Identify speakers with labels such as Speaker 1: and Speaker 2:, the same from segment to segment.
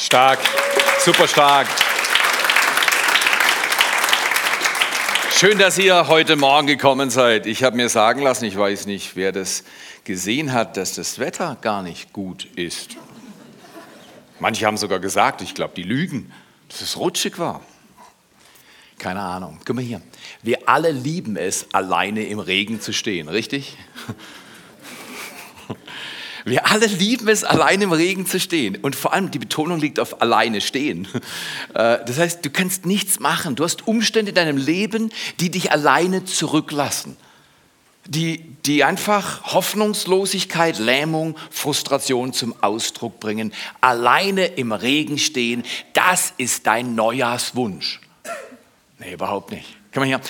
Speaker 1: Stark, super stark. Schön, dass ihr heute Morgen gekommen seid. Ich habe mir sagen lassen, ich weiß nicht, wer das gesehen hat, dass das Wetter gar nicht gut ist. Manche haben sogar gesagt, ich glaube, die lügen, dass es rutschig war. Keine Ahnung. Guck mal hier. Wir alle lieben es, alleine im Regen zu stehen, richtig? Wir alle lieben es, allein im Regen zu stehen. Und vor allem die Betonung liegt auf alleine stehen. Äh, das heißt, du kannst nichts machen. Du hast Umstände in deinem Leben, die dich alleine zurücklassen. Die, die einfach Hoffnungslosigkeit, Lähmung, Frustration zum Ausdruck bringen. Alleine im Regen stehen, das ist dein Neujahrswunsch. Nee, überhaupt nicht. Kann man hier.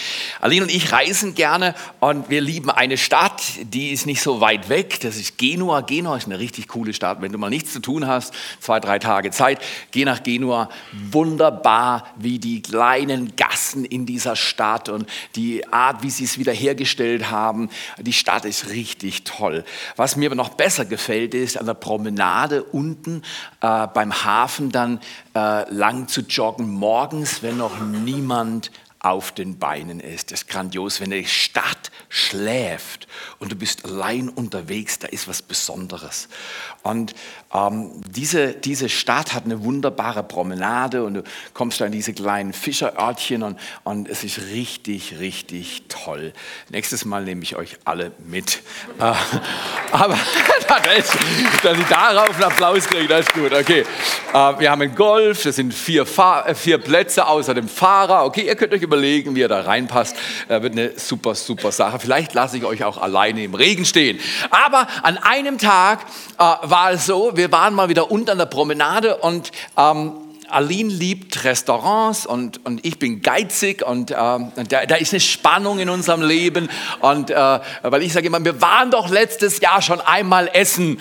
Speaker 1: Aline und ich reisen gerne und wir lieben eine Stadt, die ist nicht so weit weg. Das ist Genua. Genua ist eine richtig coole Stadt. Wenn du mal nichts zu tun hast, zwei, drei Tage Zeit, geh nach Genua. Wunderbar, wie die kleinen Gassen in dieser Stadt und die Art, wie sie es wiederhergestellt haben. Die Stadt ist richtig toll. Was mir aber noch besser gefällt, ist an der Promenade unten äh, beim Hafen dann äh, lang zu joggen, morgens, wenn noch niemand auf den Beinen ist. Das ist grandios, wenn die Stadt schläft und du bist allein unterwegs, da ist was Besonderes. Und ähm, diese, diese Stadt hat eine wunderbare Promenade und du kommst da in diese kleinen Fischerörtchen und, und es ist richtig, richtig toll. Nächstes Mal nehme ich euch alle mit. Äh, aber dass ich darauf einen Applaus kriege, das ist gut. Okay, äh, wir haben einen Golf, das sind vier, Fahr äh, vier Plätze außer dem Fahrer. Okay, ihr könnt euch überlegen, wie ihr da reinpasst. Wird eine super, super Sache. Vielleicht lasse ich euch auch alleine im Regen stehen. Aber an einem Tag äh, war es so, wir waren mal wieder unten an der Promenade und ähm, Aline liebt Restaurants und, und ich bin geizig und äh, da, da, ist eine Spannung in unserem Leben. Und äh, weil ich sage immer, wir waren doch letztes Jahr schon einmal essen.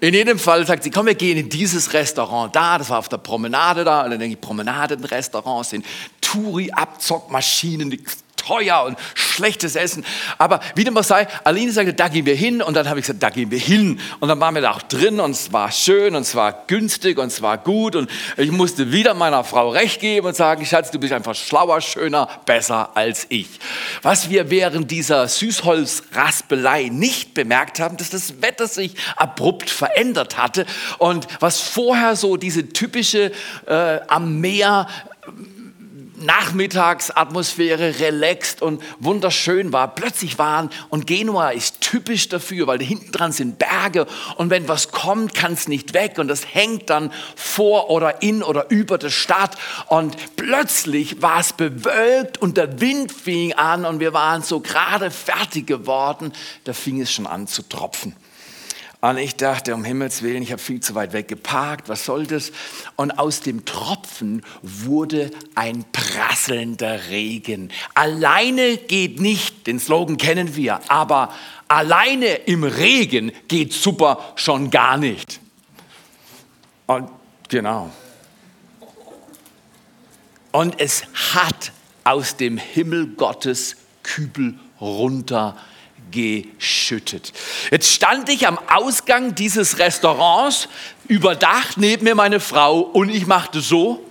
Speaker 1: In jedem Fall sagt sie, komm, wir gehen in dieses Restaurant da, das war auf der Promenade da, und dann denke ich, Promenadenrestaurants sind Touri-Abzockmaschinen, teuer und schlechtes Essen. Aber wie dem auch sei, Aline sagte, da gehen wir hin. Und dann habe ich gesagt, da gehen wir hin. Und dann waren wir da auch drin und es war schön und es war günstig und es war gut. Und ich musste wieder meiner Frau recht geben und sagen, Schatz, du bist einfach schlauer, schöner, besser als ich. Was wir während dieser Süßholzraspelei nicht bemerkt haben, dass das Wetter sich abrupt verändert hatte. Und was vorher so diese typische äh, am Meer Nachmittagsatmosphäre relaxed und wunderschön war, plötzlich waren, und Genua ist typisch dafür, weil hinten dran sind Berge und wenn was kommt, kann es nicht weg und das hängt dann vor oder in oder über der Stadt. Und plötzlich war es bewölkt und der Wind fing an und wir waren so gerade fertig geworden, da fing es schon an zu tropfen. Und ich dachte, um Himmels Willen, ich habe viel zu weit weg geparkt, was soll das? Und aus dem Tropfen wurde ein prasselnder Regen. Alleine geht nicht, den Slogan kennen wir, aber alleine im Regen geht super schon gar nicht. Und genau. Und es hat aus dem Himmel Gottes Kübel runter geschüttet. Jetzt stand ich am Ausgang dieses Restaurants, überdacht neben mir meine Frau und ich machte so.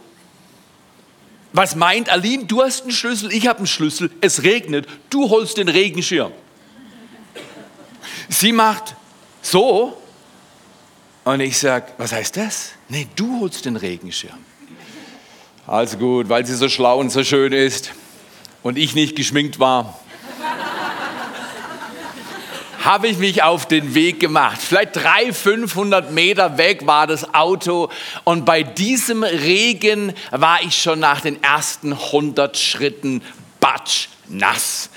Speaker 1: Was meint Aline? Du hast einen Schlüssel, ich habe einen Schlüssel, es regnet, du holst den Regenschirm. Sie macht so und ich sage, was heißt das? Nee, du holst den Regenschirm. Also gut, weil sie so schlau und so schön ist und ich nicht geschminkt war habe ich mich auf den Weg gemacht. Vielleicht 300, 500 Meter weg war das Auto und bei diesem Regen war ich schon nach den ersten 100 Schritten batsch nass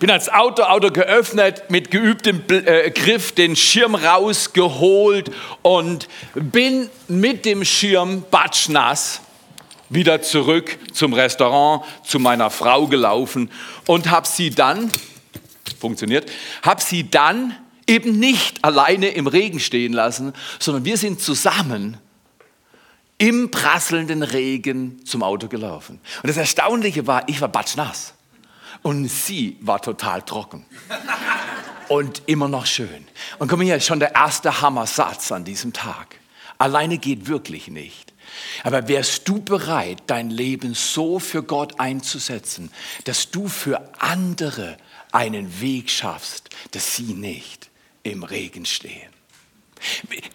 Speaker 1: bin als Auto, Auto geöffnet, mit geübtem äh, Griff den Schirm rausgeholt und bin mit dem Schirm batschnass wieder zurück zum Restaurant, zu meiner Frau gelaufen und habe sie dann funktioniert, habe sie dann eben nicht alleine im Regen stehen lassen, sondern wir sind zusammen im prasselnden Regen zum Auto gelaufen. Und das Erstaunliche war, ich war batschnass und sie war total trocken. Und immer noch schön. Und komm hier, schon der erste Hammersatz an diesem Tag. Alleine geht wirklich nicht. Aber wärst du bereit, dein Leben so für Gott einzusetzen, dass du für andere einen Weg schaffst, dass sie nicht im Regen stehen?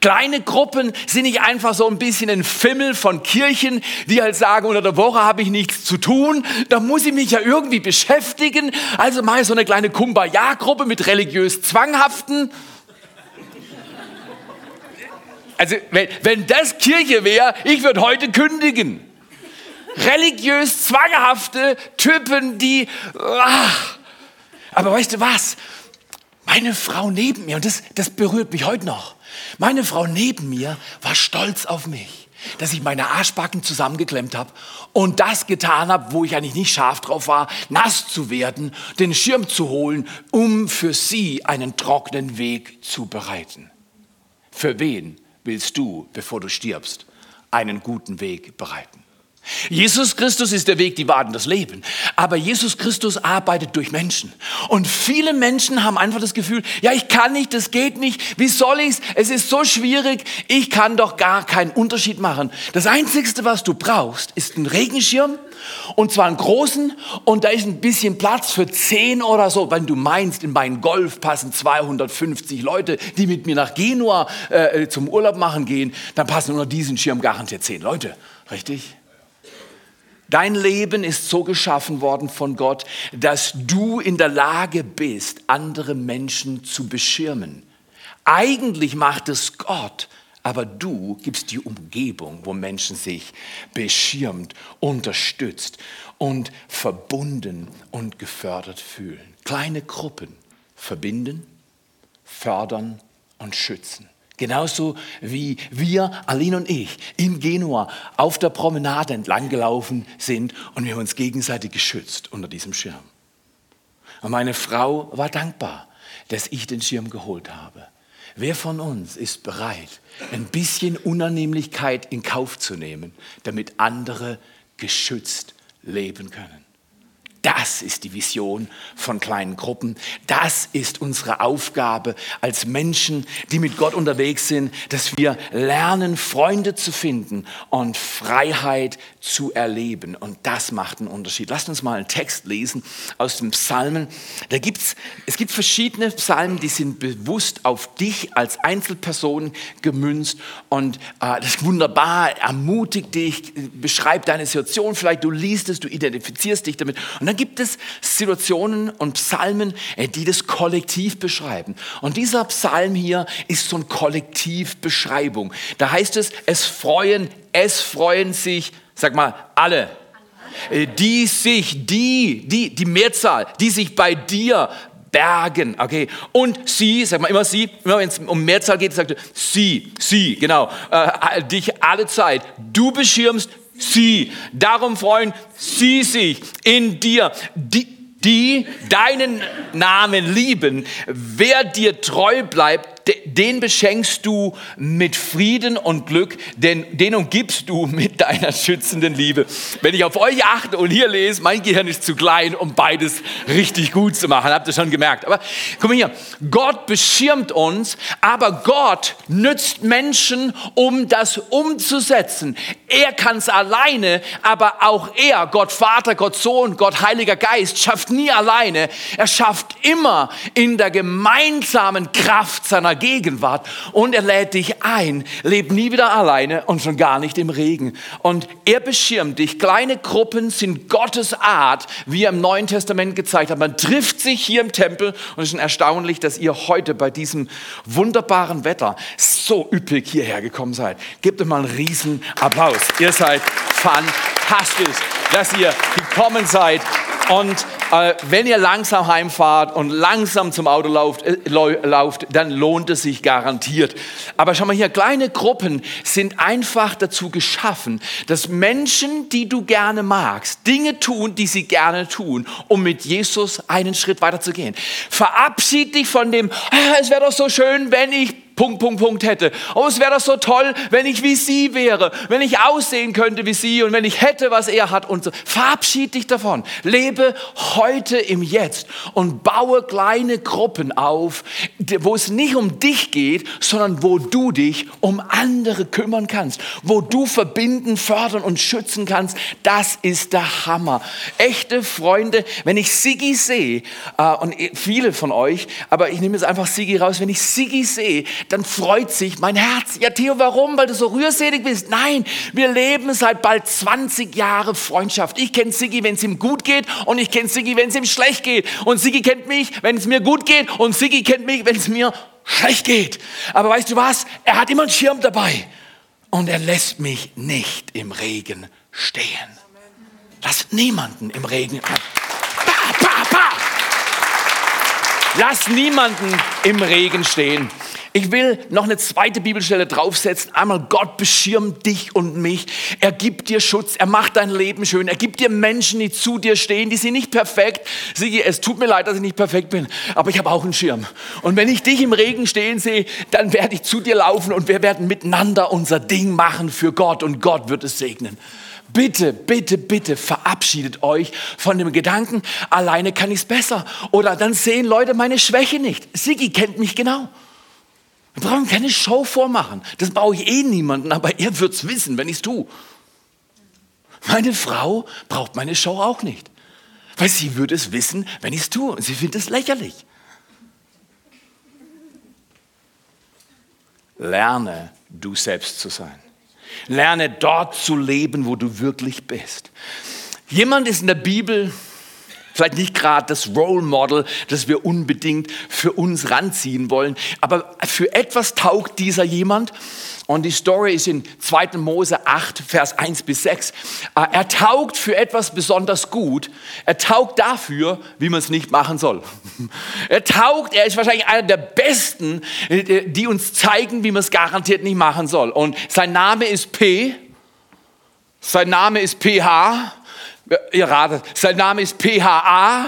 Speaker 1: Kleine Gruppen sind nicht einfach so ein bisschen ein Fimmel von Kirchen, die halt sagen, unter der Woche habe ich nichts zu tun, da muss ich mich ja irgendwie beschäftigen, also mache ich so eine kleine Kumbaya-Gruppe mit religiös Zwanghaften. Also wenn, wenn das Kirche wäre, ich würde heute kündigen. Religiös zwanghafte Typen, die... Ach. Aber weißt du was? Meine Frau neben mir, und das, das berührt mich heute noch, meine Frau neben mir war stolz auf mich, dass ich meine Arschbacken zusammengeklemmt habe und das getan habe, wo ich eigentlich nicht scharf drauf war, nass zu werden, den Schirm zu holen, um für sie einen trockenen Weg zu bereiten. Für wen? willst du, bevor du stirbst, einen guten Weg bereiten. Jesus Christus ist der Weg, die und das Leben. Aber Jesus Christus arbeitet durch Menschen. Und viele Menschen haben einfach das Gefühl, ja, ich kann nicht, das geht nicht, wie soll ich's? Es ist so schwierig, ich kann doch gar keinen Unterschied machen. Das Einzige, was du brauchst, ist ein Regenschirm und zwar einen großen und da ist ein bisschen Platz für zehn oder so. Wenn du meinst, in meinen Golf passen 250 Leute, die mit mir nach Genua äh, zum Urlaub machen gehen, dann passen unter diesen Schirm garantiert zehn Leute. Richtig? Dein Leben ist so geschaffen worden von Gott, dass du in der Lage bist, andere Menschen zu beschirmen. Eigentlich macht es Gott, aber du gibst die Umgebung, wo Menschen sich beschirmt, unterstützt und verbunden und gefördert fühlen. Kleine Gruppen verbinden, fördern und schützen. Genauso wie wir, Aline und ich, in Genua auf der Promenade entlang gelaufen sind und wir uns gegenseitig geschützt unter diesem Schirm. Und meine Frau war dankbar, dass ich den Schirm geholt habe. Wer von uns ist bereit, ein bisschen Unannehmlichkeit in Kauf zu nehmen, damit andere geschützt leben können? Das ist die Vision von kleinen Gruppen. Das ist unsere Aufgabe als Menschen, die mit Gott unterwegs sind, dass wir lernen, Freunde zu finden und Freiheit zu erleben. Und das macht einen Unterschied. Lasst uns mal einen Text lesen aus dem Psalmen. Da gibt's, es gibt verschiedene Psalmen, die sind bewusst auf dich als Einzelperson gemünzt. Und äh, das ist wunderbar, ermutigt dich, beschreibt deine Situation. Vielleicht du liest es, du identifizierst dich damit. Und dann dann gibt es Situationen und Psalmen, äh, die das Kollektiv beschreiben. Und dieser Psalm hier ist so eine Kollektivbeschreibung. Da heißt es, es freuen, es freuen sich, sag mal, alle äh, die sich, die, die, die Mehrzahl, die sich bei dir bergen, okay? Und sie, sag mal immer sie, immer wenn es um Mehrzahl geht, sagt sie, sie, genau, äh, dich alle Zeit. Du beschirmst, sie. Darum freuen sie sich in dir. Die, die deinen Namen lieben. Wer dir treu bleibt, den beschenkst du mit Frieden und Glück, denn den umgibst du mit deiner schützenden Liebe. Wenn ich auf euch achte und hier lese, mein Gehirn ist zu klein, um beides richtig gut zu machen. Habt ihr schon gemerkt? Aber guck mal hier, Gott beschirmt uns, aber Gott nützt Menschen, um das umzusetzen. Er kann es alleine, aber auch er, Gott Vater, Gott Sohn, Gott Heiliger Geist, schafft nie alleine. Er schafft immer in der gemeinsamen Kraft seiner Gegenwart und er lädt dich ein. Leb nie wieder alleine und schon gar nicht im Regen. Und er beschirmt dich. Kleine Gruppen sind Gottes Art, wie er im Neuen Testament gezeigt hat. Man trifft sich hier im Tempel und es ist erstaunlich, dass ihr heute bei diesem wunderbaren Wetter so üppig hierher gekommen seid. Gebt euch mal einen riesen Applaus. Ihr seid fantastisch, dass ihr gekommen seid und wenn ihr langsam heimfahrt und langsam zum Auto lauft, äh, lauft, dann lohnt es sich garantiert. Aber schau mal hier, kleine Gruppen sind einfach dazu geschaffen, dass Menschen, die du gerne magst, Dinge tun, die sie gerne tun, um mit Jesus einen Schritt weiter zu gehen. Verabschied dich von dem, ah, es wäre doch so schön, wenn ich Punkt, Punkt, Punkt hätte. Oh, es wäre doch so toll, wenn ich wie sie wäre, wenn ich aussehen könnte wie sie und wenn ich hätte, was er hat und so. Verabschied dich davon. Lebe heute im Jetzt und baue kleine Gruppen auf, wo es nicht um dich geht, sondern wo du dich um andere kümmern kannst, wo du verbinden, fördern und schützen kannst. Das ist der Hammer. Echte Freunde, wenn ich Sigi sehe, äh, und viele von euch, aber ich nehme jetzt einfach Sigi raus, wenn ich Sigi sehe, dann freut sich mein Herz. Ja, Theo, warum? Weil du so rührselig bist? Nein, wir leben seit bald 20 Jahren Freundschaft. Ich kenne Sigi, wenn es ihm gut geht und ich kenne Sigi, wenn es ihm schlecht geht. Und Sigi kennt mich, wenn es mir gut geht und Sigi kennt mich, wenn es mir schlecht geht. Aber weißt du was? Er hat immer einen Schirm dabei und er lässt mich nicht im Regen stehen. Lass niemanden im Regen. Pa, pa, pa. Lass niemanden im Regen stehen. Ich will noch eine zweite Bibelstelle draufsetzen. Einmal Gott beschirmt dich und mich. Er gibt dir Schutz. Er macht dein Leben schön. Er gibt dir Menschen, die zu dir stehen. Die sind nicht perfekt. Sigi, es tut mir leid, dass ich nicht perfekt bin, aber ich habe auch einen Schirm. Und wenn ich dich im Regen stehen sehe, dann werde ich zu dir laufen und wir werden miteinander unser Ding machen für Gott und Gott wird es segnen. Bitte, bitte, bitte verabschiedet euch von dem Gedanken, alleine kann ich es besser. Oder dann sehen Leute meine Schwäche nicht. Sigi kennt mich genau. Wir brauchen keine Show vormachen. Das brauche ich eh niemanden, aber er wird es wissen, wenn ich es tue. Meine Frau braucht meine Show auch nicht. Weil sie würde es wissen, wenn ich es tue. Sie findet es lächerlich. Lerne, du selbst zu sein. Lerne dort zu leben, wo du wirklich bist. Jemand ist in der Bibel Vielleicht nicht gerade das Role Model, das wir unbedingt für uns ranziehen wollen, aber für etwas taugt dieser jemand. Und die Story ist in 2. Mose 8, Vers 1 bis 6. Äh, er taugt für etwas besonders gut. Er taugt dafür, wie man es nicht machen soll. Er taugt, er ist wahrscheinlich einer der Besten, äh, die uns zeigen, wie man es garantiert nicht machen soll. Und sein Name ist P. Sein Name ist PH. Ihr ratet, sein Name ist PHA.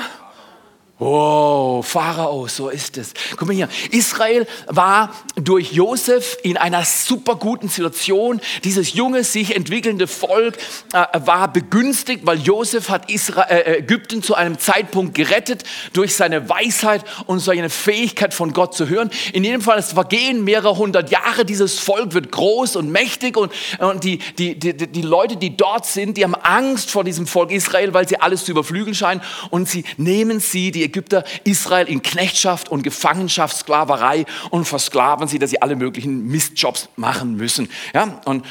Speaker 1: Oh, Pharao, so ist es. Guck mal hier. Israel war durch Josef in einer super guten Situation. Dieses junge, sich entwickelnde Volk äh, war begünstigt, weil Josef hat Israel, äh, Ägypten zu einem Zeitpunkt gerettet durch seine Weisheit und seine Fähigkeit von Gott zu hören. In jedem Fall, es vergehen mehrere hundert Jahre. Dieses Volk wird groß und mächtig und, und die, die, die, die Leute, die dort sind, die haben Angst vor diesem Volk Israel, weil sie alles zu überflügeln scheinen und sie nehmen sie, die Ägypter Israel in Knechtschaft und Gefangenschaft, Sklaverei und versklaven sie, dass sie alle möglichen Mistjobs machen müssen. Ja? Und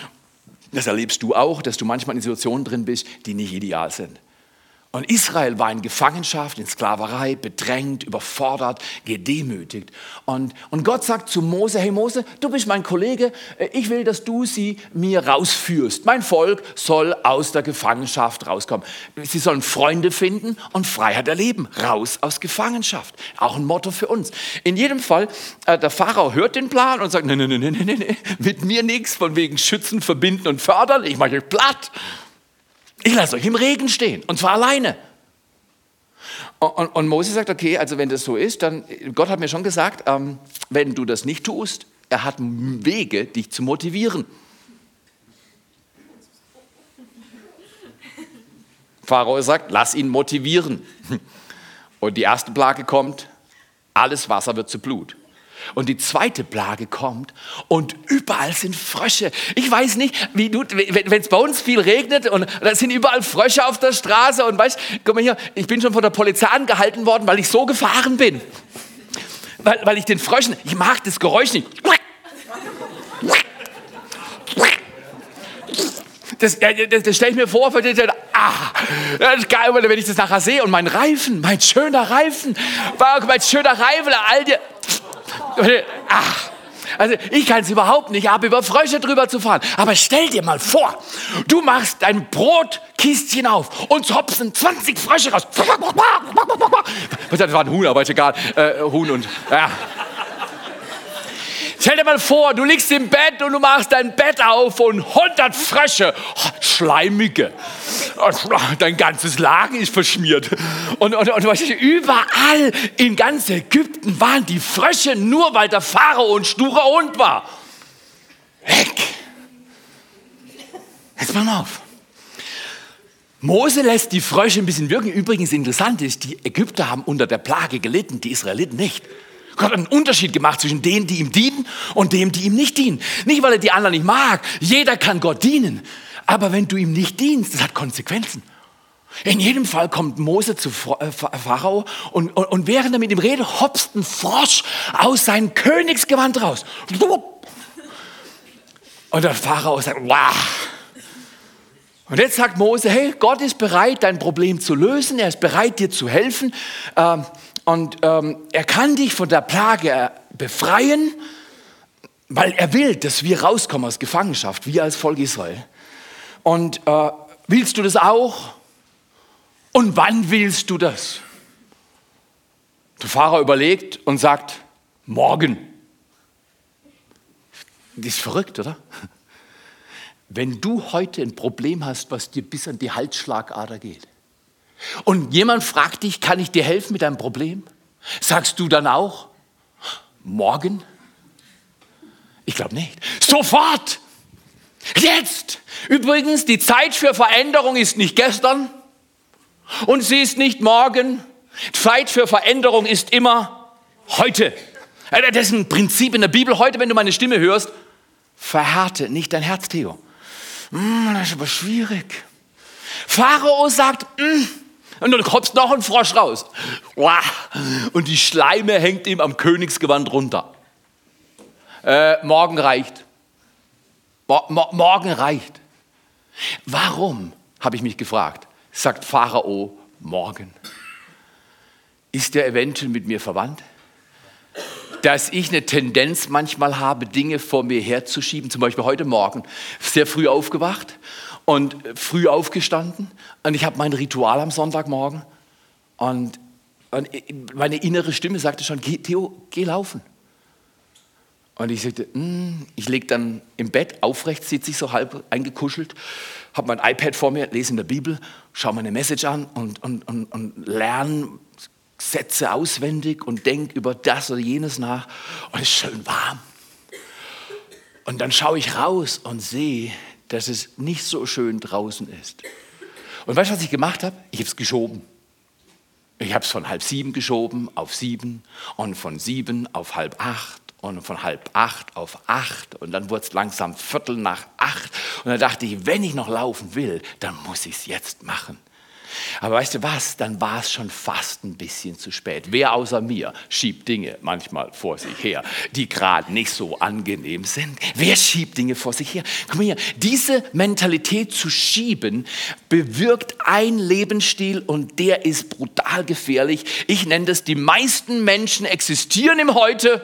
Speaker 1: das erlebst du auch, dass du manchmal in Situationen drin bist, die nicht ideal sind. Und Israel war in Gefangenschaft, in Sklaverei, bedrängt, überfordert, gedemütigt. Und, und Gott sagt zu Mose, hey Mose, du bist mein Kollege, äh, ich will, dass du sie mir rausführst. Mein Volk soll aus der Gefangenschaft rauskommen. Sie sollen Freunde finden und Freiheit erleben. Raus aus Gefangenschaft. Auch ein Motto für uns. In jedem Fall, äh, der Pharao hört den Plan und sagt, nee, nee, nee, nee, nee, nee, mit mir nichts, von wegen schützen, verbinden und fördern, ich mache euch platt. Ich lasse euch im Regen stehen und zwar alleine. Und, und, Mose sagt, okay, also wenn das so ist, dann, Gott hat mir schon gesagt, ähm, wenn du das nicht tust, er hat Wege, dich zu motivieren. Pharao sagt, lass ihn motivieren. Und die erste Plage kommt, alles Wasser wird zu Blut. Und die zweite Plage kommt und überall sind Frösche. Ich weiß nicht, wie du, wenn es bei uns viel regnet und da sind überall Frösche auf der Straße und weißt, guck mal hier, ich bin schon von der Polizei angehalten worden, weil ich so gefahren bin. Weil, weil ich den Fröschen, ich mag das Geräusch nicht. Das, das, das stelle ich mir vor, ah, das geil, wenn ich das nachher sehe. Und mein Reifen, mein schöner Reifen, mein schöner Reifen, all die, Ach, also ich kann es überhaupt nicht ab, über Frösche drüber zu fahren. Aber stell dir mal vor, du machst dein Brotkistchen auf und hopsen 20 Frösche raus. Das war ein Huhn, aber ist egal. Äh, Huhn und... Ja. Stell dir mal vor, du liegst im Bett und du machst dein Bett auf und 100 Frösche, schleimige. Dein ganzes Lagen ist verschmiert. Und, und, und weißt du, überall in ganz Ägypten waren die Frösche, nur weil der Pharao ein sturer Hund war. Weg. Jetzt mal auf. Mose lässt die Frösche ein bisschen wirken. Übrigens interessant ist, die Ägypter haben unter der Plage gelitten, die Israeliten nicht. Gott hat einen Unterschied gemacht zwischen denen, die ihm dienen und denen, die ihm nicht dienen. Nicht, weil er die anderen nicht mag. Jeder kann Gott dienen. Aber wenn du ihm nicht dienst, das hat Konsequenzen. In jedem Fall kommt Mose zu äh, Pharao und, und, und während er mit ihm redet, hopst ein Frosch aus seinem Königsgewand raus. Und der Pharao sagt, wow. Und jetzt sagt Mose, hey, Gott ist bereit, dein Problem zu lösen. Er ist bereit, dir zu helfen. Ähm, und ähm, er kann dich von der Plage äh, befreien, weil er will, dass wir rauskommen aus Gefangenschaft, wir als Volk Israel. Und äh, willst du das auch? Und wann willst du das? Der Pharao überlegt und sagt, morgen. Das ist verrückt, oder? Wenn du heute ein Problem hast, was dir bis an die Halsschlagader geht, und jemand fragt dich, kann ich dir helfen mit deinem Problem? Sagst du dann auch, morgen? Ich glaube nicht. Sofort! Jetzt! Übrigens, die Zeit für Veränderung ist nicht gestern und sie ist nicht morgen. Zeit für Veränderung ist immer heute. Äh, das ist ein Prinzip in der Bibel. Heute, wenn du meine Stimme hörst, verhärte nicht dein Herz, Theo. Hm, das ist aber schwierig. Pharao sagt, mm, und dann kommt noch ein Frosch raus. Und die Schleime hängt ihm am Königsgewand runter. Äh, morgen reicht. Mo mo morgen reicht. Warum, habe ich mich gefragt, sagt Pharao morgen. Ist er eventuell mit mir verwandt? Dass ich eine Tendenz manchmal habe, Dinge vor mir herzuschieben. Zum Beispiel heute Morgen sehr früh aufgewacht und früh aufgestanden und ich habe mein Ritual am Sonntagmorgen und, und meine innere Stimme sagte schon, Theo, geh laufen. Und ich sagte, mm, ich lege dann im Bett aufrecht, sitze ich so halb eingekuschelt, habe mein iPad vor mir, lese in der Bibel, schaue meine Message an und, und, und, und lerne Sätze auswendig und denke über das oder jenes nach. Und es ist schön warm. Und dann schaue ich raus und sehe, dass es nicht so schön draußen ist. Und weißt du, was ich gemacht habe? Ich habe es geschoben. Ich habe es von halb sieben geschoben auf sieben und von sieben auf halb acht und von halb acht auf acht und dann wurde es langsam Viertel nach acht und dann dachte ich, wenn ich noch laufen will, dann muss ich es jetzt machen. Aber weißt du was, dann war es schon fast ein bisschen zu spät. Wer außer mir schiebt Dinge manchmal vor sich her, die gerade nicht so angenehm sind? Wer schiebt Dinge vor sich her? Guck mal hier, diese Mentalität zu schieben bewirkt ein Lebensstil und der ist brutal gefährlich. Ich nenne das, die meisten Menschen existieren im Heute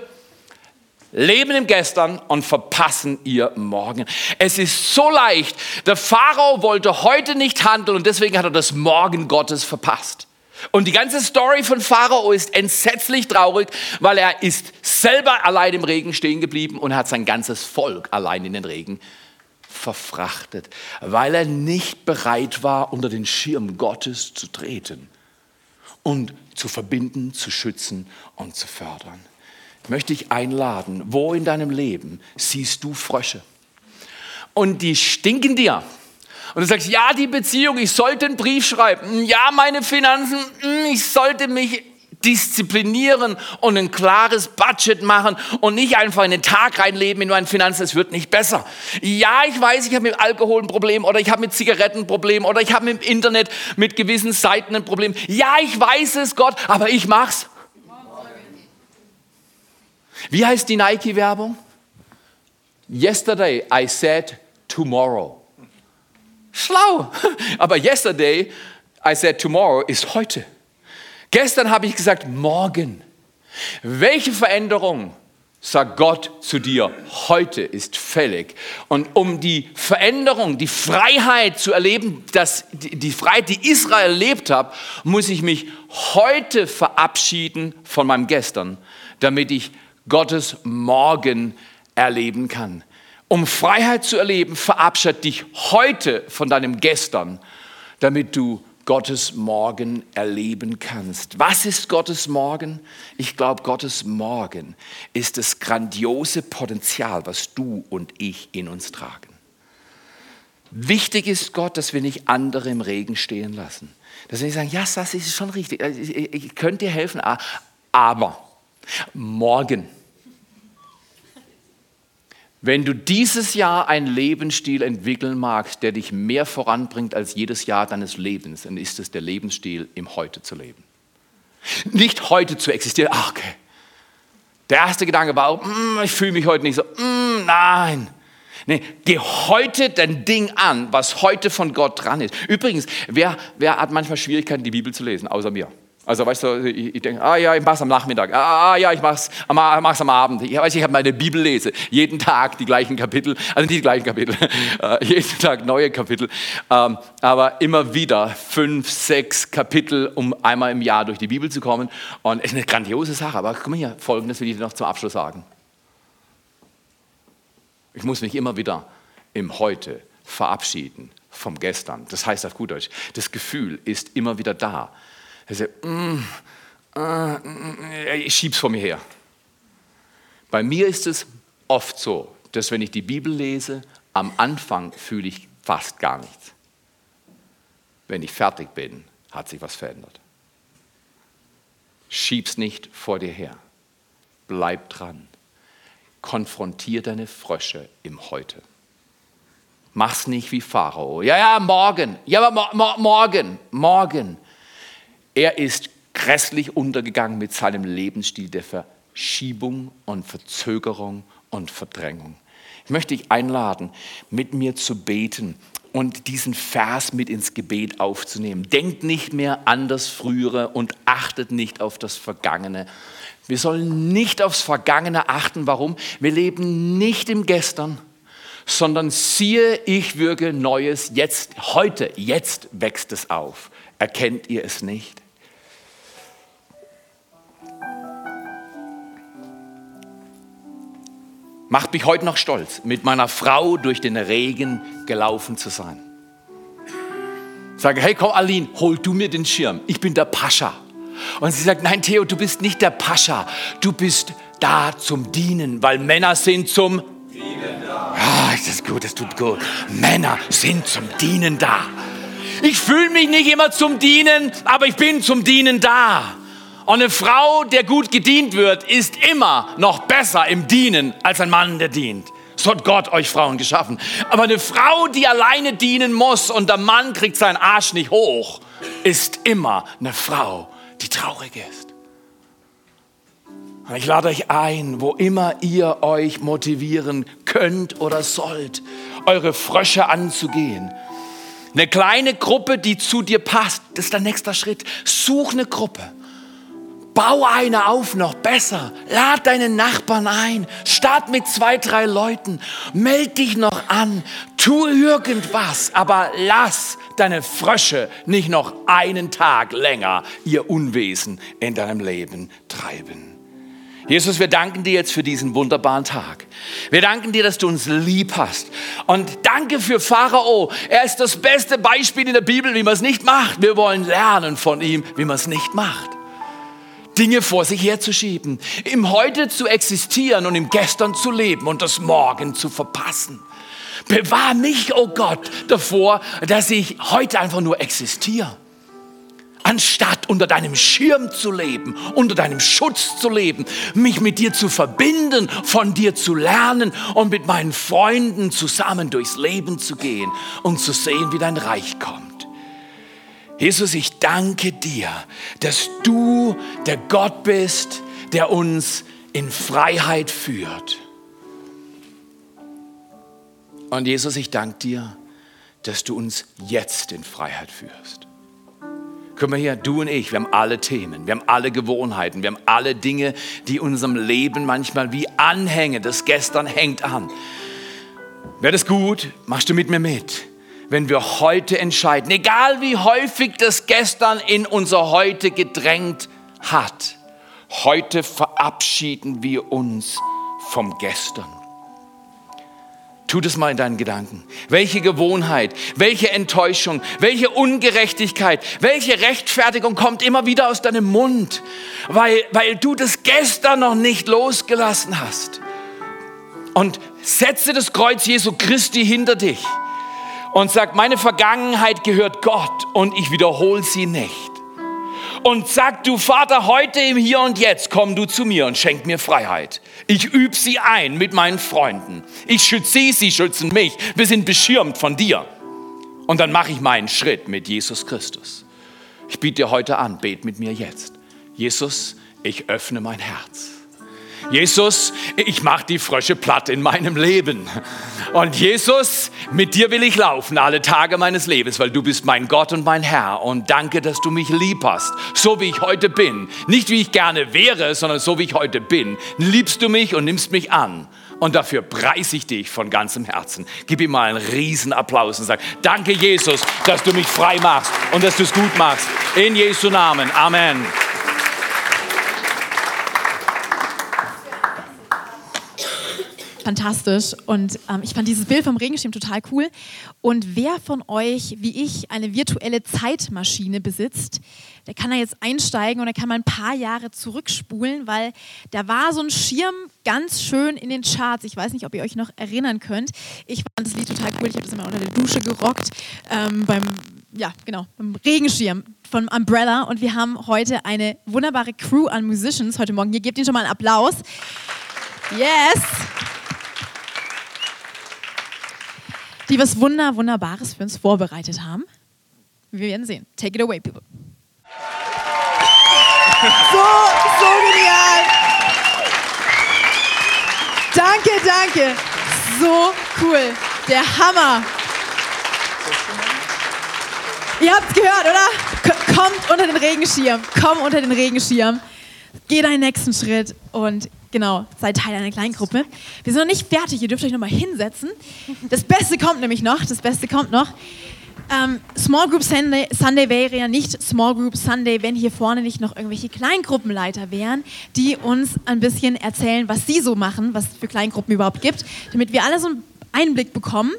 Speaker 1: leben im Gestern und verpassen ihr Morgen. Es ist so leicht. Der Pharao wollte heute nicht handeln und deswegen hat er das Morgen Gottes verpasst. Und die ganze Story von Pharao ist entsetzlich traurig, weil er ist selber allein im Regen stehen geblieben und hat sein ganzes Volk allein in den Regen verfrachtet, weil er nicht bereit war, unter den Schirm Gottes zu treten und zu verbinden, zu schützen und zu fördern möchte ich einladen, wo in deinem Leben siehst du Frösche? Und die stinken dir. Und du sagst, ja, die Beziehung, ich sollte einen Brief schreiben. Ja, meine Finanzen, hm, ich sollte mich disziplinieren und ein klares Budget machen und nicht einfach in den Tag reinleben in meinen Finanzen, es wird nicht besser. Ja, ich weiß, ich habe mit Alkohol ein Problem oder ich habe mit Zigaretten ein Problem oder ich habe mit dem Internet mit gewissen Seiten ein Problem. Ja, ich weiß es, Gott, aber ich mach's. Wie heißt die Nike-Werbung? Yesterday I said tomorrow. Schlau. Aber yesterday I said tomorrow ist heute. Gestern habe ich gesagt morgen. Welche Veränderung sagt Gott zu dir, heute ist fällig. Und um die Veränderung, die Freiheit zu erleben, dass die Freiheit, die Israel erlebt hat, muss ich mich heute verabschieden von meinem Gestern, damit ich Gottes Morgen erleben kann. Um Freiheit zu erleben, verabschiede dich heute von deinem Gestern, damit du Gottes Morgen erleben kannst. Was ist Gottes Morgen? Ich glaube, Gottes Morgen ist das grandiose Potenzial, was du und ich in uns tragen. Wichtig ist Gott, dass wir nicht andere im Regen stehen lassen. Dass wir nicht sagen, ja, das ist schon richtig, ich könnte dir helfen, aber morgen wenn du dieses Jahr einen Lebensstil entwickeln magst, der dich mehr voranbringt als jedes Jahr deines Lebens, dann ist es der Lebensstil, im Heute zu leben. Nicht heute zu existieren. Ach, okay. Der erste Gedanke war, mm, ich fühle mich heute nicht so. Mm, nein. Nee, geh heute dein Ding an, was heute von Gott dran ist. Übrigens, wer, wer hat manchmal Schwierigkeiten, die Bibel zu lesen, außer mir? Also weißt du, ich, ich denke, ah ja, ich mache es am Nachmittag, ah, ah ja, ich mache es am, am Abend. Ich weiß, ich habe meine Bibel lese, jeden Tag die gleichen Kapitel, also nicht die gleichen Kapitel, äh, jeden Tag neue Kapitel, ähm, aber immer wieder fünf, sechs Kapitel, um einmal im Jahr durch die Bibel zu kommen. Und es ist eine grandiose Sache, aber guck mal hier, Folgendes will ich dir noch zum Abschluss sagen. Ich muss mich immer wieder im Heute verabschieden vom Gestern. Das heißt auf gut Deutsch, das Gefühl ist immer wieder da er sagt, mm, äh, ich schieb's vor mir her. Bei mir ist es oft so, dass wenn ich die Bibel lese, am Anfang fühle ich fast gar nichts. Wenn ich fertig bin, hat sich was verändert. Schieb's nicht vor dir her. Bleib dran. Konfrontier deine Frösche im Heute. Mach's nicht wie Pharao. Ja, ja, morgen. Ja, aber mo morgen, morgen. Er ist grässlich untergegangen mit seinem Lebensstil der Verschiebung und Verzögerung und Verdrängung. Ich möchte dich einladen, mit mir zu beten und diesen Vers mit ins Gebet aufzunehmen. Denkt nicht mehr an das Frühere und achtet nicht auf das Vergangene. Wir sollen nicht aufs Vergangene achten. Warum? Wir leben nicht im Gestern, sondern siehe, ich wirke Neues jetzt, heute, jetzt wächst es auf. Erkennt ihr es nicht? Macht mich heute noch stolz, mit meiner Frau durch den Regen gelaufen zu sein. Sage, hey komm Aline, hol du mir den Schirm, ich bin der Pascha. Und sie sagt, nein Theo, du bist nicht der Pascha, du bist da zum Dienen, weil Männer sind zum Dienen da. Ah, ist das gut, das tut gut. Männer sind zum Dienen da. Ich fühle mich nicht immer zum Dienen, aber ich bin zum Dienen da. Und eine Frau, der gut gedient wird, ist immer noch besser im Dienen als ein Mann, der dient. So hat Gott euch Frauen geschaffen. Aber eine Frau, die alleine dienen muss und der Mann kriegt seinen Arsch nicht hoch, ist immer eine Frau, die traurig ist. Ich lade euch ein, wo immer ihr euch motivieren könnt oder sollt, eure Frösche anzugehen. Eine kleine Gruppe, die zu dir passt, das ist der nächste Schritt. Such eine Gruppe Bau eine auf, noch besser. Lad deinen Nachbarn ein. Start mit zwei, drei Leuten. Meld dich noch an. Tu irgendwas, aber lass deine Frösche nicht noch einen Tag länger ihr Unwesen in deinem Leben treiben. Jesus, wir danken dir jetzt für diesen wunderbaren Tag. Wir danken dir, dass du uns lieb hast. Und danke für Pharao. Er ist das beste Beispiel in der Bibel, wie man es nicht macht. Wir wollen lernen von ihm, wie man es nicht macht. Dinge vor sich herzuschieben, im Heute zu existieren und im Gestern zu leben und das Morgen zu verpassen. Bewahr mich, oh Gott, davor, dass ich heute einfach nur existiere. Anstatt unter deinem Schirm zu leben, unter deinem Schutz zu leben, mich mit dir zu verbinden, von dir zu lernen und mit meinen Freunden zusammen durchs Leben zu gehen und zu sehen, wie dein Reich kommt. Jesus, ich danke dir, dass du der Gott bist, der uns in Freiheit führt. Und Jesus, ich danke dir, dass du uns jetzt in Freiheit führst. Guck mal hier, du und ich, wir haben alle Themen, wir haben alle Gewohnheiten, wir haben alle Dinge, die unserem Leben manchmal wie anhängen. Das gestern hängt an. Wäre das gut? Machst du mit mir mit? Wenn wir heute entscheiden, egal wie häufig das gestern in unser Heute gedrängt hat, heute verabschieden wir uns vom Gestern. Tu das mal in deinen Gedanken. Welche Gewohnheit, welche Enttäuschung, welche Ungerechtigkeit, welche Rechtfertigung kommt immer wieder aus deinem Mund, weil, weil du das gestern noch nicht losgelassen hast. Und setze das Kreuz Jesu Christi hinter dich und sag, meine Vergangenheit gehört Gott und ich wiederhole sie nicht und sag du Vater, heute im Hier und Jetzt komm du zu mir und schenk mir Freiheit. Ich übe sie ein mit meinen Freunden. Ich schütze sie, sie schützen mich. Wir sind beschirmt von dir. Und dann mache ich meinen Schritt mit Jesus Christus. Ich biete dir heute an, bet mit mir jetzt. Jesus, ich öffne mein Herz. Jesus, ich mache die Frösche platt in meinem Leben. Und Jesus, mit dir will ich laufen alle Tage meines Lebens, weil du bist mein Gott und mein Herr. Und danke, dass du mich lieb hast, so wie ich heute bin. Nicht wie ich gerne wäre, sondern so wie ich heute bin. Liebst du mich und nimmst mich an. Und dafür preise ich dich von ganzem Herzen. Gib ihm mal einen riesen Applaus und sag, danke Jesus, dass du mich frei machst und dass du es gut machst. In Jesu Namen. Amen.
Speaker 2: Fantastisch. Und ähm, ich fand dieses Bild vom Regenschirm total cool. Und wer von euch, wie ich, eine virtuelle Zeitmaschine besitzt, der kann da jetzt einsteigen und er kann mal ein paar Jahre zurückspulen, weil da war so ein Schirm ganz schön in den Charts. Ich weiß nicht, ob ihr euch noch erinnern könnt. Ich fand das Lied total cool. Ich habe das immer unter der Dusche gerockt ähm, beim, ja, genau, beim Regenschirm von Umbrella. Und wir haben heute eine wunderbare Crew an Musicians heute Morgen. Hier gebt ihnen schon mal einen Applaus. Yes! Die was Wunder, Wunderbares für uns vorbereitet haben. Wir werden sehen. Take it away, people.
Speaker 3: So, so genial. Danke, danke. So cool. Der Hammer. Ihr habt es gehört, oder? Kommt unter den Regenschirm. Komm unter den Regenschirm. Geh deinen nächsten Schritt und Genau, seid Teil einer Kleingruppe. Wir sind noch nicht fertig, ihr dürft euch noch mal hinsetzen. Das Beste kommt nämlich noch, das Beste kommt noch. Ähm, Small Group Sunday, Sunday wäre ja nicht Small Group Sunday, wenn hier vorne nicht noch irgendwelche Kleingruppenleiter wären, die uns ein bisschen erzählen, was sie so machen, was es für Kleingruppen überhaupt gibt, damit wir alle so einen Einblick bekommen,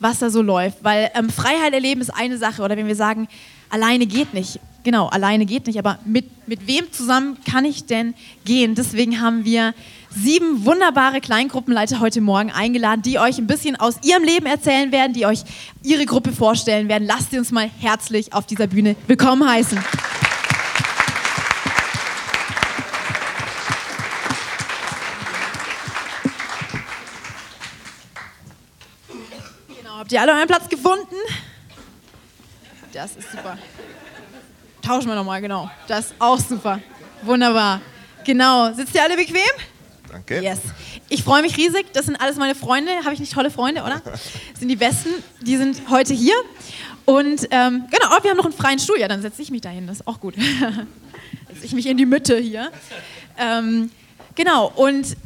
Speaker 3: was da so läuft. Weil ähm, Freiheit erleben ist eine Sache, oder wenn wir sagen, alleine geht nicht. Genau, alleine geht nicht, aber mit, mit wem zusammen kann ich denn gehen? Deswegen haben wir sieben wunderbare Kleingruppenleiter heute Morgen eingeladen, die euch ein bisschen aus ihrem Leben erzählen werden, die euch ihre Gruppe vorstellen werden. Lasst sie uns mal herzlich auf dieser Bühne willkommen heißen. Genau, habt ihr alle euren Platz gefunden? Das ist super. Tauschen wir nochmal, genau. Das ist auch super. Wunderbar. Genau. Sitzt ihr alle bequem?
Speaker 4: Danke.
Speaker 3: Yes. Ich freue mich riesig. Das sind alles meine Freunde. Habe ich nicht tolle Freunde, oder? Das sind die Besten. Die sind heute hier. Und ähm, genau, oh, wir haben noch einen freien Stuhl. Ja, dann setze ich mich dahin. Das ist auch gut. setze ich mich in die Mitte hier. Ähm, genau. Und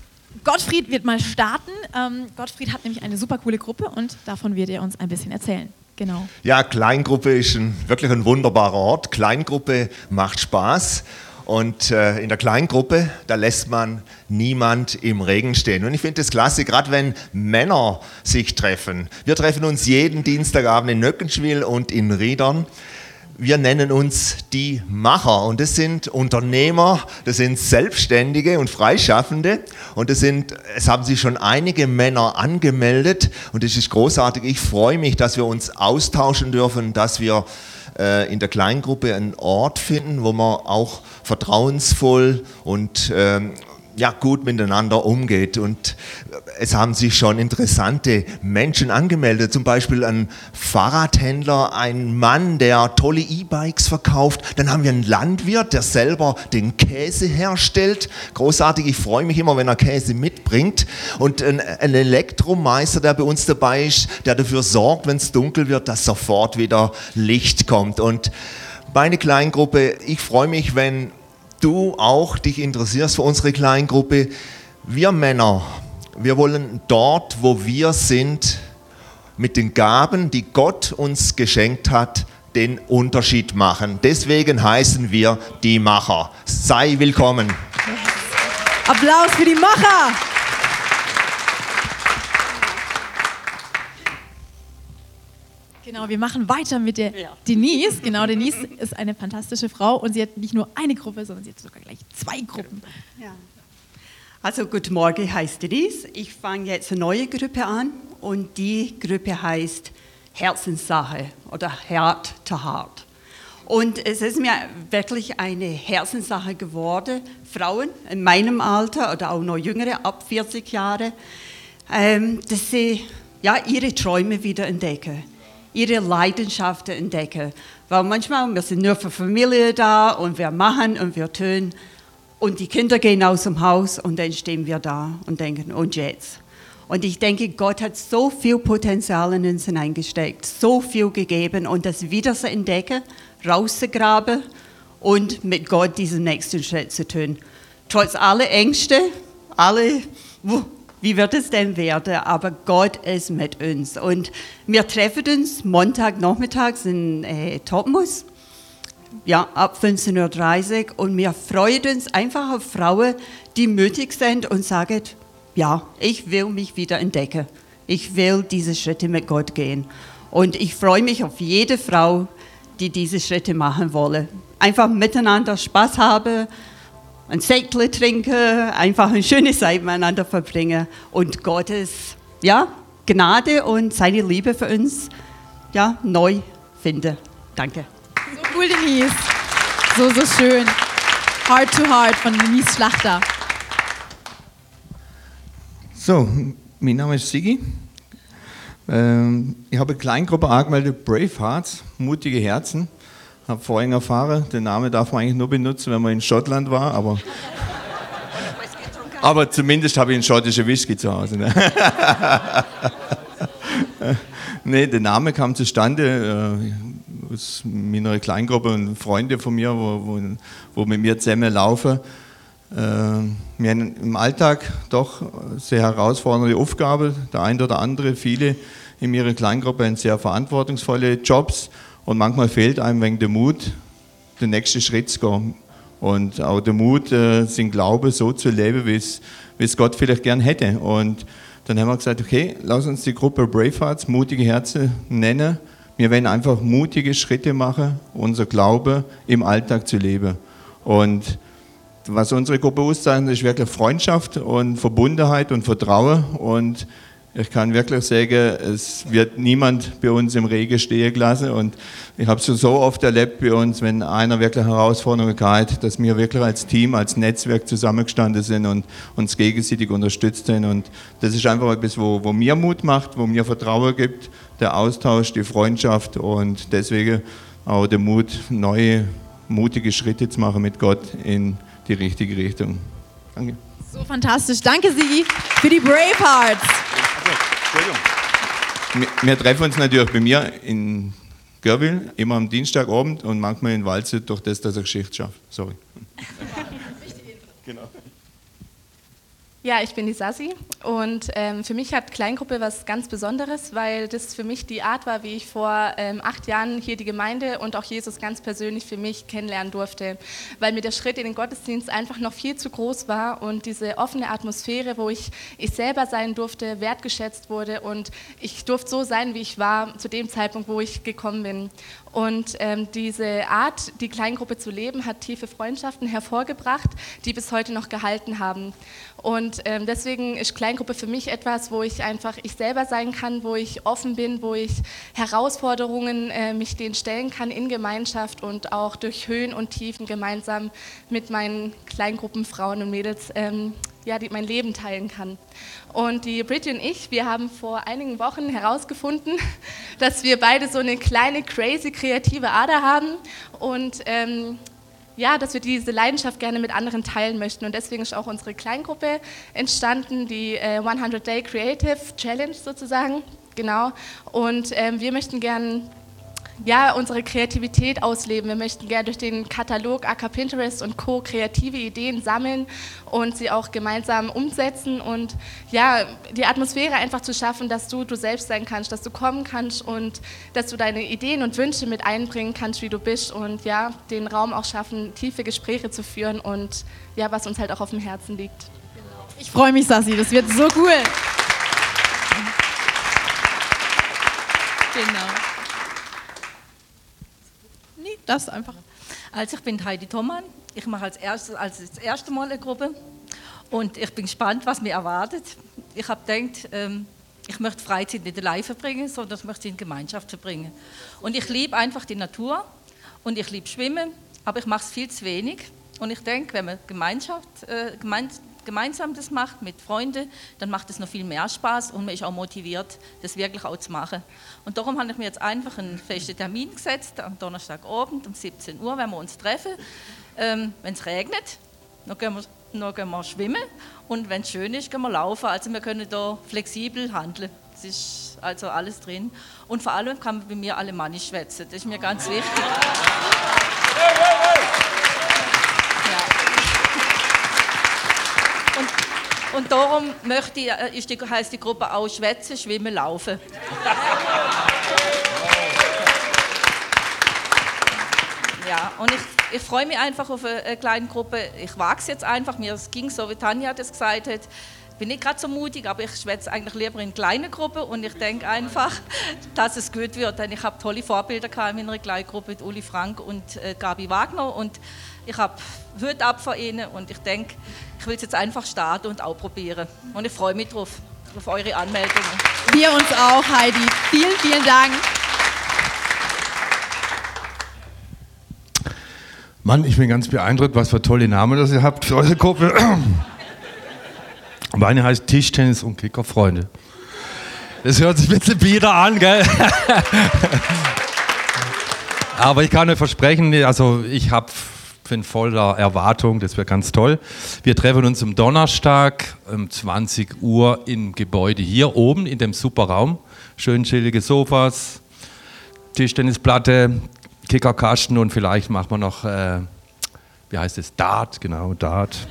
Speaker 3: Gottfried wird mal starten. Ähm, Gottfried hat nämlich eine super coole Gruppe und davon wird er uns ein bisschen erzählen. Genau.
Speaker 4: Ja, Kleingruppe ist ein, wirklich ein wunderbarer Ort. Kleingruppe macht Spaß. Und äh, in der Kleingruppe, da lässt man niemand im Regen stehen. Und ich finde das klasse, gerade wenn Männer sich treffen. Wir treffen uns jeden Dienstagabend in Nöckenschwil und in Riedern wir nennen uns die Macher und das sind Unternehmer, das sind Selbstständige und Freischaffende und das sind, es haben sich schon einige Männer angemeldet und das ist großartig. Ich freue mich, dass wir uns austauschen dürfen, dass wir äh, in der Kleingruppe einen Ort finden, wo man auch vertrauensvoll und ähm, ja, gut miteinander umgeht. Und es haben sich schon interessante Menschen angemeldet, zum Beispiel ein Fahrradhändler, ein Mann, der tolle E-Bikes verkauft. Dann haben wir einen Landwirt, der selber den Käse herstellt. Großartig, ich freue mich immer, wenn er Käse mitbringt. Und ein, ein Elektromeister, der bei uns dabei ist, der dafür sorgt, wenn es dunkel wird, dass sofort wieder Licht kommt. Und meine Kleingruppe, ich freue mich, wenn du auch dich interessierst für unsere Kleingruppe. Wir Männer, wir wollen dort, wo wir sind, mit den Gaben, die Gott uns geschenkt hat, den Unterschied machen. Deswegen heißen wir die Macher. Sei willkommen.
Speaker 3: Applaus für die Macher. Genau, wir machen weiter mit der ja. Denise. Genau, Denise ist eine fantastische Frau und sie hat nicht nur eine Gruppe, sondern sie hat sogar gleich zwei Gruppen. Ja.
Speaker 5: Also, guten Morgen, ich heiße Denise. Ich fange jetzt eine neue Gruppe an und die Gruppe heißt Herzenssache oder Heart to Heart. Und es ist mir wirklich eine Herzenssache geworden, Frauen in meinem Alter oder auch noch jüngere, ab 40 Jahre, ähm, dass sie ja, ihre Träume wieder entdecken, ihre Leidenschaften entdecken. Weil manchmal, wir sind nur für Familie da und wir machen und wir tun. Und die Kinder gehen aus dem Haus und dann stehen wir da und denken, und jetzt? Und ich denke, Gott hat so viel Potenzial in uns hineingesteckt, so viel gegeben und das wieder zu entdecken rauszugraben und mit Gott diesen nächsten Schritt zu tun. Trotz aller Ängste, alle, wie wird es denn werden? Aber Gott ist mit uns. Und wir treffen uns Montagnachmittags in äh, Topmus, ja, ab 15.30 Uhr. Und wir freuen uns einfach auf Frauen, die mutig sind und sagen, ja, ich will mich wieder entdecken. Ich will diese Schritte mit Gott gehen. Und ich freue mich auf jede Frau, die diese Schritte machen wollen. Einfach miteinander Spaß haben, ein Säckle trinken, einfach eine schöne Zeit miteinander verbringen und Gottes ja, Gnade und seine Liebe für uns ja, neu finden. Danke.
Speaker 3: So cool, Denise. So, so schön. Heart to Heart von Denise Schlachter.
Speaker 6: So, mein Name ist Sigi. Ähm, ich habe eine Kleingruppe angemeldet, Brave Hearts, mutige Herzen. Habe vorhin erfahren, den Namen darf man eigentlich nur benutzen, wenn man in Schottland war, aber, aber zumindest habe ich einen schottischen Whisky zu Hause. Ne? nee, der Name kam zustande äh, aus meiner Kleingruppe und Freunde von mir, wo, wo, wo mit mir zusammen laufen. Äh, wir haben im Alltag doch sehr herausfordernde Aufgabe. Der eine oder andere, viele in ihrer Kleingruppe haben sehr verantwortungsvolle Jobs und manchmal fehlt einem wegen der Mut, den nächsten Schritt zu gehen. Und auch der Mut, äh, sein Glaube so zu leben, wie es Gott vielleicht gern hätte. Und dann haben wir gesagt, okay, lass uns die Gruppe Bravehearts, mutige Herzen nennen. Wir werden einfach mutige Schritte machen, unser Glaube im Alltag zu leben. Und was unsere Gruppe auszeichnet, ist wirklich Freundschaft und Verbundenheit und Vertrauen. Und ich kann wirklich sagen, es wird niemand bei uns im Regen stehen gelassen. Und ich habe es so oft erlebt bei uns, wenn einer wirklich Herausforderungen hat, dass wir wirklich als Team, als Netzwerk zusammengestanden sind und uns gegenseitig unterstützt haben. Und das ist einfach etwas, wo, wo mir Mut macht, wo mir Vertrauen gibt, der Austausch, die Freundschaft und deswegen auch der Mut, neue, mutige Schritte zu machen mit Gott in die richtige Richtung.
Speaker 3: Danke. So fantastisch. Danke, Sigi, für die Bravehearts.
Speaker 6: Wir, wir treffen uns natürlich bei mir in Görwil, immer am Dienstagabend und manchmal in Walze, durch das, dass er Geschichte schafft. Sorry.
Speaker 7: genau. Ja, ich bin die Sassi. Und ähm, für mich hat Kleingruppe was ganz Besonderes, weil das für mich die Art war, wie ich vor ähm, acht Jahren hier die Gemeinde und auch Jesus ganz persönlich für mich kennenlernen durfte, weil mir der Schritt in den Gottesdienst einfach noch viel zu groß war und diese offene Atmosphäre, wo ich ich selber sein durfte, wertgeschätzt wurde. Und ich durfte so sein, wie ich war zu dem Zeitpunkt, wo ich gekommen bin. Und ähm, diese Art, die Kleingruppe zu leben, hat tiefe Freundschaften hervorgebracht, die bis heute noch gehalten haben. Und ähm, deswegen ist Kleingruppe für mich etwas, wo ich einfach ich selber sein kann, wo ich offen bin, wo ich Herausforderungen äh, mich denen stellen kann in Gemeinschaft und auch durch Höhen und Tiefen gemeinsam mit meinen Kleingruppen Frauen und Mädels ähm, ja, die mein Leben teilen kann. Und die Bridget und ich, wir haben vor einigen Wochen herausgefunden, dass wir beide so eine kleine, crazy, kreative Ader haben und ähm, ja, dass wir diese Leidenschaft gerne mit anderen teilen möchten. Und deswegen ist auch unsere Kleingruppe entstanden, die äh, 100 Day Creative Challenge sozusagen. Genau. Und ähm, wir möchten gerne ja, unsere Kreativität ausleben. Wir möchten gerne durch den Katalog AK Pinterest und Co. kreative Ideen sammeln und sie auch gemeinsam umsetzen und ja, die Atmosphäre einfach zu schaffen, dass du du selbst sein kannst, dass du kommen kannst und dass du deine Ideen und Wünsche mit einbringen kannst, wie du bist und ja, den Raum auch schaffen, tiefe Gespräche zu führen und ja, was uns halt auch auf dem Herzen liegt.
Speaker 3: Ich freue mich, Sassi, das wird so cool.
Speaker 8: Genau. Das einfach.
Speaker 9: Also ich bin Heidi Thomann. Ich mache als erstes als das erste Mal eine Gruppe und ich bin gespannt, was mir erwartet. Ich habe gedacht, ähm, ich möchte Freizeit nicht allein verbringen, sondern ich möchte sie in Gemeinschaft verbringen. Und ich liebe einfach die Natur und ich liebe Schwimmen, aber ich mache es viel zu wenig. Und ich denke, wenn man Gemeinschaft, äh, gemeinsam das macht mit Freunden, dann macht es noch viel mehr Spaß und man ist auch motiviert, das wirklich auch zu machen. Und darum habe ich mir jetzt einfach einen festen Termin gesetzt, am Donnerstagabend um 17 Uhr, wenn wir uns treffen. Ähm, wenn es regnet, dann gehen, wir, dann gehen wir schwimmen und wenn es schön ist, gehen wir laufen. Also wir können da flexibel handeln. Es ist also alles drin. Und vor allem kann man bei mir alemannisch schwätzen. Das ist mir ganz wichtig. Und darum möchte äh, ist die, heißt die Gruppe auch Schwätzen, Schwimmen, Laufen. Ja, und ich, ich freue mich einfach auf eine, kleine Gruppe. Ich wage es jetzt einfach. Mir ging so, wie Tanja das gesagt hat. Ich bin nicht gerade so mutig, aber ich schwätze eigentlich lieber in kleinen Gruppen und ich denke einfach, dass es gut wird. Denn ich habe tolle Vorbilder in meiner kleinen Gruppe mit Uli Frank und äh, Gabi Wagner und ich habe Hut ab von ihnen und ich denke, ich will es jetzt einfach starten und auch probieren. Und ich freue mich drauf, auf eure Anmeldungen.
Speaker 8: Wir uns auch, Heidi. Vielen, vielen Dank.
Speaker 10: Mann, ich bin ganz beeindruckt, was für tolle Namen das ihr habt für eure Gruppe. Meine heißt Tischtennis und Kickerfreunde. Das hört sich ein bisschen bieder an, gell? Aber ich kann euch versprechen, also ich habe bin voller Erwartung, das wird ganz toll. Wir treffen uns am Donnerstag um 20 Uhr im Gebäude hier oben in dem super Raum. Schön chillige Sofas, Tischtennisplatte, Kickerkasten und vielleicht machen wir noch, äh, wie heißt es, Dart, genau, Dart.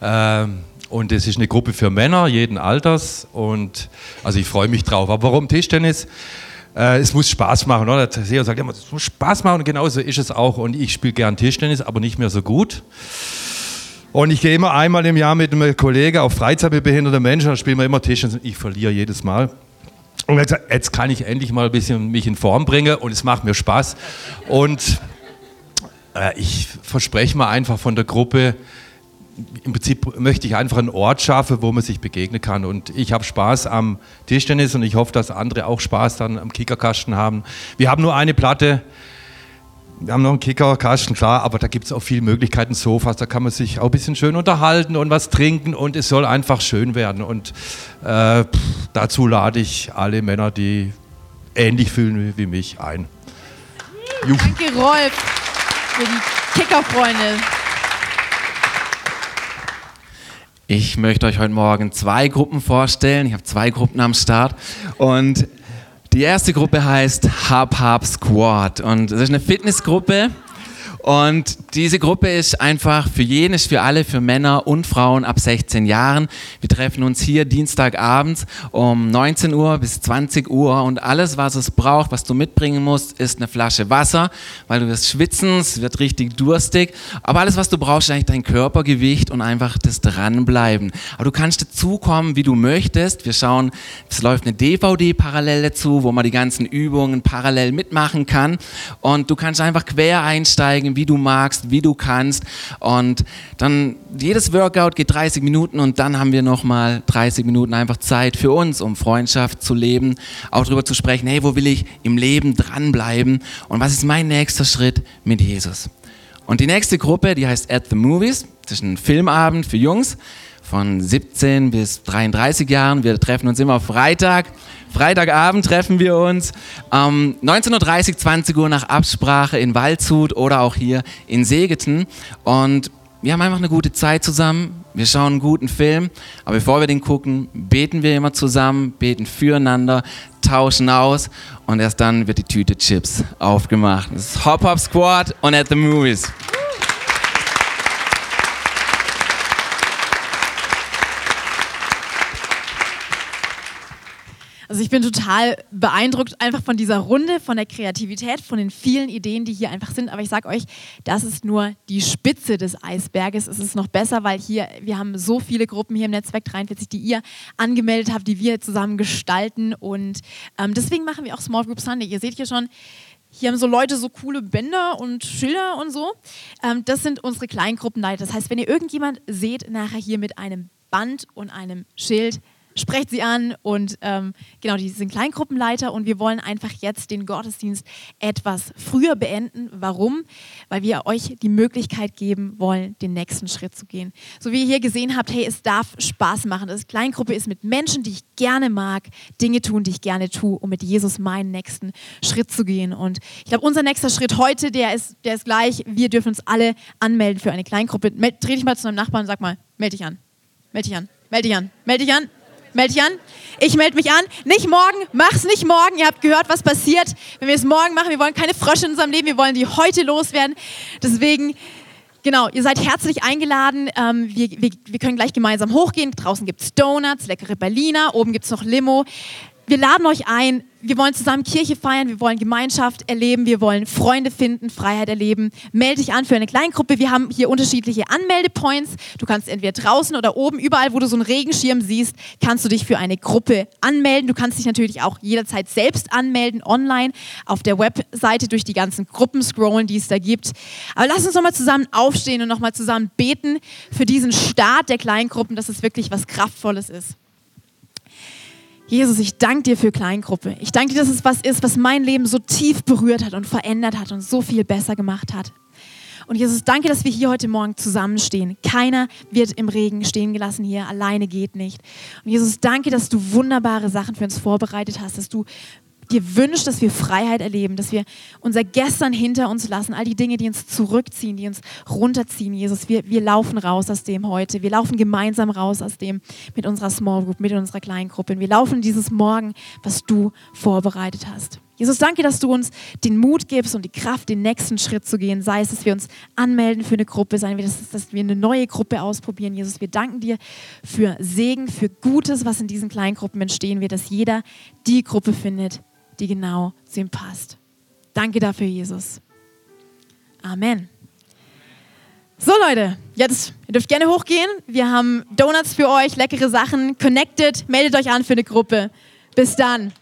Speaker 10: Ähm, und es ist eine Gruppe für Männer jeden Alters und also ich freue mich drauf. Aber warum Tischtennis? Äh, es muss Spaß machen, oder? Der Theo sagt immer, es muss Spaß machen und genauso ist es auch. Und ich spiele gern Tischtennis, aber nicht mehr so gut. Und ich gehe immer einmal im Jahr mit einem Kollegen auf Freizeit mit behinderten Menschen, da spielen wir immer Tischtennis. Ich verliere jedes Mal. Und jetzt kann ich endlich mal ein bisschen mich in Form bringen und es macht mir Spaß. Und äh, ich verspreche mal einfach von der Gruppe, im Prinzip möchte ich einfach einen Ort schaffen, wo man sich begegnen kann. Und ich habe Spaß am Tischtennis und ich hoffe, dass andere auch Spaß dann am Kickerkasten haben. Wir haben nur eine Platte. Wir haben noch einen Kickerkasten, klar, aber da gibt es auch viele Möglichkeiten, Sofas, da kann man sich auch ein bisschen schön unterhalten und was trinken und es soll einfach schön werden. Und äh, dazu lade ich alle Männer, die ähnlich fühlen wie mich, ein.
Speaker 8: Juh. Danke, Rolf, für die Kickerfreunde.
Speaker 11: Ich möchte euch heute Morgen zwei Gruppen vorstellen. Ich habe zwei Gruppen am Start. Und die erste Gruppe heißt Hub Hub Squad. Und das ist eine Fitnessgruppe. Und diese Gruppe ist einfach für jeden, ist für alle, für Männer und Frauen ab 16 Jahren. Wir treffen uns hier Dienstagabends um 19 Uhr bis 20 Uhr und alles, was es braucht, was du mitbringen musst, ist eine Flasche Wasser, weil du wirst schwitzen, es wird richtig durstig. Aber alles, was du brauchst, ist eigentlich dein Körpergewicht und einfach das Dranbleiben. Aber du kannst dazukommen, wie du möchtest. Wir schauen, es läuft eine DVD parallel dazu, wo man die ganzen Übungen parallel mitmachen kann. Und du kannst einfach quer einsteigen, wie du magst, wie du kannst. Und dann jedes Workout geht 30 Minuten und dann haben wir nochmal 30 Minuten einfach Zeit für uns, um Freundschaft zu leben, auch darüber zu sprechen, hey, wo will ich im Leben dranbleiben und was ist mein nächster Schritt mit Jesus. Und die nächste Gruppe, die heißt At the Movies, das ist ein Filmabend für Jungs von 17 bis 33 Jahren. Wir treffen uns immer Freitag. Freitagabend treffen wir uns. Ähm, 19.30 20 Uhr nach Absprache in Waldshut oder auch hier in Segeten. Und wir haben einfach eine gute Zeit zusammen. Wir schauen einen guten Film. Aber bevor wir den gucken, beten wir immer zusammen, beten füreinander, tauschen aus. Und erst dann wird die Tüte Chips aufgemacht. Das ist Hop Hop Squad und at the Movies.
Speaker 8: Also ich bin total beeindruckt einfach von dieser Runde, von der Kreativität, von den vielen Ideen, die hier einfach sind. Aber ich sage euch, das ist nur die Spitze des Eisberges. Es ist noch besser, weil hier, wir haben so viele Gruppen hier im Netzwerk 43, die ihr angemeldet habt, die wir zusammen gestalten. Und ähm, deswegen machen wir auch Small Group Sunday. Ihr seht hier schon,
Speaker 3: Hier haben so Leute so coole Bänder und Schilder und so. Ähm, das sind unsere Kleingruppenleiter. Das heißt, wenn ihr irgendjemand seht, nachher hier mit einem Band und einem Schild, sprecht sie an und ähm, genau, die sind Kleingruppenleiter und wir wollen einfach jetzt den Gottesdienst etwas früher beenden. Warum? Weil wir euch die Möglichkeit geben wollen, den nächsten Schritt zu gehen. So wie ihr hier gesehen habt, hey, es darf Spaß machen. Das Kleingruppe ist mit Menschen, die ich gerne mag, Dinge tun, die ich gerne tue, um mit Jesus meinen nächsten Schritt zu gehen. Und ich glaube, unser nächster Schritt heute, der ist, der ist gleich, wir dürfen uns alle anmelden für eine Kleingruppe. Dreh dich mal zu deinem Nachbarn und sag mal, melde dich an. Melde dich an. Melde dich an. Melde dich an. Meld dich an. Ich melde mich an. Nicht morgen, mach's nicht morgen. Ihr habt gehört, was passiert, wenn wir es morgen machen. Wir wollen keine Frösche in unserem Leben, wir wollen die heute loswerden. Deswegen, genau, ihr seid herzlich eingeladen. Ähm, wir, wir, wir können gleich gemeinsam hochgehen. Draußen gibt es Donuts, leckere Berliner, oben gibt es noch Limo. Wir laden euch ein, wir wollen zusammen Kirche feiern, wir wollen Gemeinschaft erleben, wir wollen Freunde finden, Freiheit erleben. Melde dich an für eine Kleingruppe. Wir haben hier unterschiedliche Anmeldepoints. Du kannst entweder draußen oder oben, überall, wo du so einen Regenschirm siehst, kannst du dich für eine Gruppe anmelden. Du kannst dich natürlich auch jederzeit selbst anmelden, online, auf der Webseite durch die ganzen Gruppen scrollen, die es da gibt. Aber lass uns nochmal zusammen aufstehen und nochmal zusammen beten für diesen Start der Kleingruppen, dass es wirklich was Kraftvolles ist. Jesus, ich danke dir für Kleingruppe. Ich danke dir, dass es was ist, was mein Leben so tief berührt hat und verändert hat und so viel besser gemacht hat. Und Jesus, danke, dass wir hier heute Morgen zusammenstehen. Keiner wird im Regen stehen gelassen hier. Alleine geht nicht. Und Jesus, danke, dass du wunderbare Sachen für uns vorbereitet hast, dass du dir wünscht, dass wir Freiheit erleben, dass wir unser Gestern hinter uns lassen, all die Dinge, die uns zurückziehen, die uns runterziehen. Jesus, wir, wir laufen raus aus dem heute. Wir laufen gemeinsam raus aus dem mit unserer Small Group, mit unserer kleinen Gruppe. Wir laufen dieses Morgen, was du vorbereitet hast. Jesus, danke, dass du uns den Mut gibst und die Kraft, den nächsten Schritt zu gehen. Sei es, dass wir uns anmelden für eine Gruppe, sei es, dass wir eine neue Gruppe ausprobieren. Jesus, wir danken dir für Segen, für Gutes, was in diesen kleinen Gruppen entstehen wird, dass jeder die Gruppe findet, die genau zu ihm passt. Danke dafür, Jesus. Amen. So Leute, jetzt, ihr dürft gerne hochgehen. Wir haben Donuts für euch, leckere Sachen. Connected, meldet euch an für eine Gruppe. Bis dann.